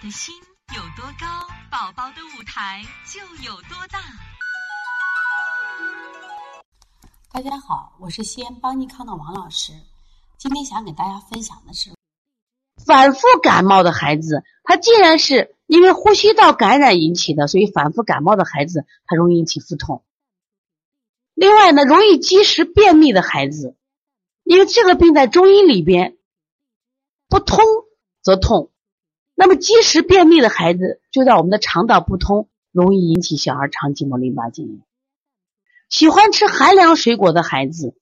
的心有多高，宝宝的舞台就有多大。大家好，我是西安邦尼康的王老师。今天想给大家分享的是，反复感冒的孩子，他既然是因为呼吸道感染引起的，所以反复感冒的孩子，他容易引起腹痛。另外呢，容易积食便秘的孩子，因为这个病在中医里边，不通则痛。那么积食便秘的孩子，就在我们的肠道不通，容易引起小儿肠系膜淋巴结炎。喜欢吃寒凉水果的孩子，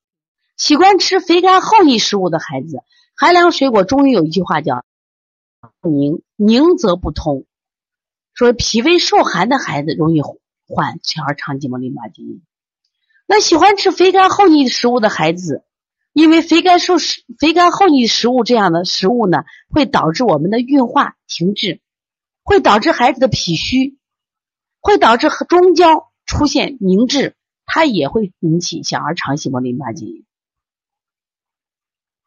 喜欢吃肥甘厚腻食物的孩子，寒凉水果中医有一句话叫“凝凝则不通”，说脾胃受寒的孩子容易患小儿肠系膜淋巴结炎。那喜欢吃肥甘厚腻食物的孩子。因为肥甘受食、肥甘厚腻食物这样的食物呢，会导致我们的运化停滞，会导致孩子的脾虚，会导致中焦出现凝滞，它也会引起小儿肠系膜淋巴结炎。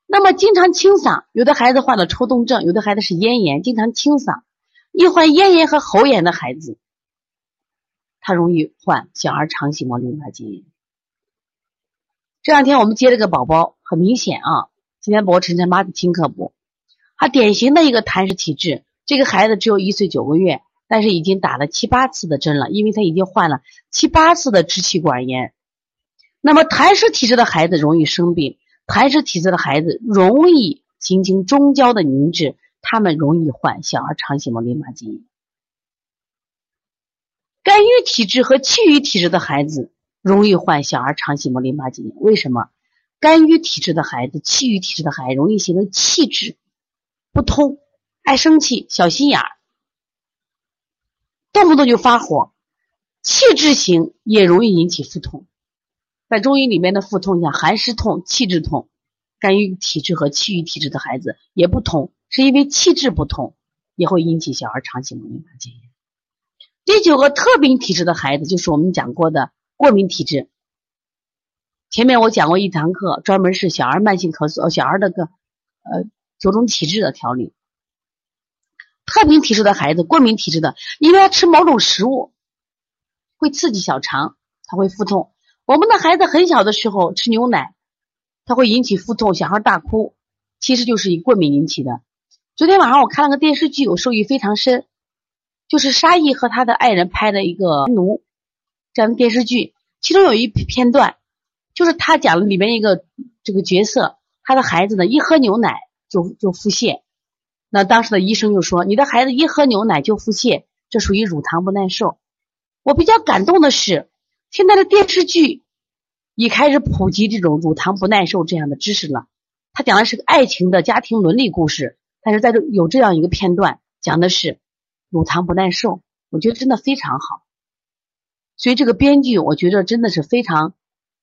那么，经常清嗓，有的孩子患了抽动症，有的孩子是咽炎，经常清嗓。易患咽炎和喉炎的孩子，他容易患小儿肠系膜淋巴结炎。这两天我们接了个宝宝，很明显啊，今天宝宝晨晨妈的听课不？他典型的一个痰湿体质，这个孩子只有一岁九个月，但是已经打了七八次的针了，因为他已经患了七八次的支气管炎。那么痰湿体质的孩子容易生病，痰湿体质的孩子容易形成中焦的凝滞，他们容易患小儿肠系膜淋巴结炎。肝郁体质和气郁体质的孩子。容易患小儿肠系膜淋巴结炎，为什么？肝郁体质的孩子、气郁体质的孩子容易形成气滞不通，爱生气、小心眼儿，动不动就发火。气滞型也容易引起腹痛。在中医里面的腹痛，像寒湿痛、气滞痛，肝郁体质和气郁体质的孩子也不同，是因为气滞不通，也会引起小儿肠系膜淋巴结炎。第九个特病体质的孩子，就是我们讲过的。过敏体质，前面我讲过一堂课，专门是小儿慢性咳嗽、小儿那个呃九种体质的调理。特敏体质的孩子，过敏体质的，因为他吃某种食物会刺激小肠，他会腹痛。我们的孩子很小的时候吃牛奶，他会引起腹痛，小孩大哭，其实就是以过敏引起的。昨天晚上我看了个电视剧，我受益非常深，就是沙溢和他的爱人拍的一个奴。这样的电视剧，其中有一片段，就是他讲了里面一个这个角色，他的孩子呢一喝牛奶就就腹泻，那当时的医生就说，你的孩子一喝牛奶就腹泻，这属于乳糖不耐受。我比较感动的是，现在的电视剧已开始普及这种乳糖不耐受这样的知识了。他讲的是爱情的家庭伦理故事，但是在这有这样一个片段，讲的是乳糖不耐受，我觉得真的非常好。所以这个编剧，我觉得真的是非常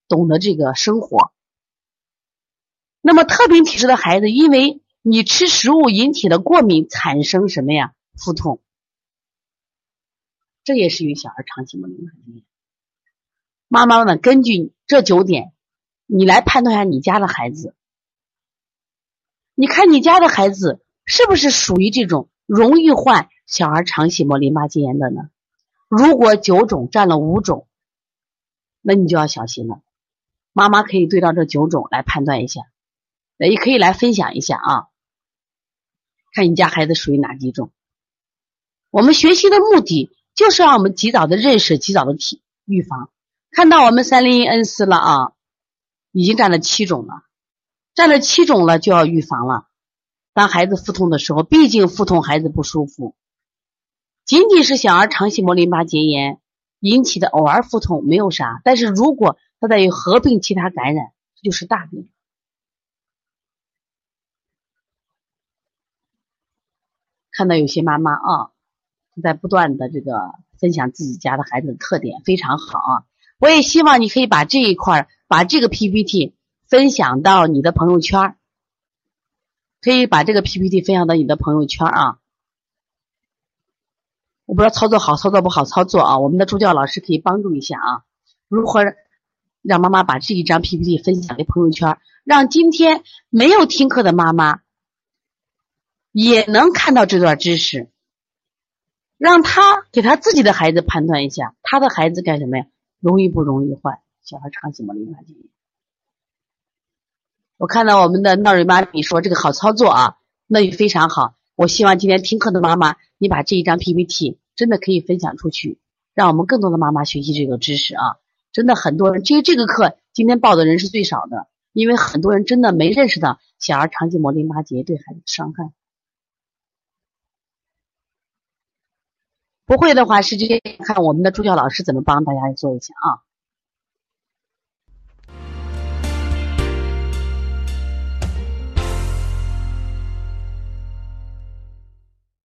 懂得这个生活。那么特病体质的孩子，因为你吃食物引起的过敏，产生什么呀？腹痛，这也是与小儿肠系膜淋巴结炎。妈妈们根据这九点，你来判断一下你家的孩子。你看你家的孩子是不是属于这种容易患小儿肠系膜淋巴结炎的呢？如果九种占了五种，那你就要小心了。妈妈可以对照这九种来判断一下，也可以来分享一下啊，看你家孩子属于哪几种。我们学习的目的就是让我们及早的认识，及早的提预防。看到我们三零一恩斯了啊，已经占了七种了，占了七种了就要预防了。当孩子腹痛的时候，毕竟腹痛孩子不舒服。仅仅是小儿肠系膜淋巴结炎引起的偶尔腹痛没有啥，但是如果它再有合并其他感染，这就是大病。看到有些妈妈啊，在不断的这个分享自己家的孩子的特点，非常好啊！我也希望你可以把这一块儿把这个 PPT 分享到你的朋友圈可以把这个 PPT 分享到你的朋友圈啊。我不知道操作好操作不好操作啊！我们的助教老师可以帮助一下啊，如何让妈妈把这一张 PPT 分享给朋友圈，让今天没有听课的妈妈也能看到这段知识，让他给他自己的孩子判断一下，他的孩子干什么呀？容易不容易患小儿肠系膜淋巴结？我看到我们的闹瑞妈你说这个好操作啊，那也非常好。我希望今天听课的妈妈，你把这一张 PPT 真的可以分享出去，让我们更多的妈妈学习这个知识啊！真的很多人，其实这个课今天报的人是最少的，因为很多人真的没认识到小儿肠系膜淋巴结对孩子的伤害。不会的话，是直接看我们的助教老师怎么帮大家做一下啊。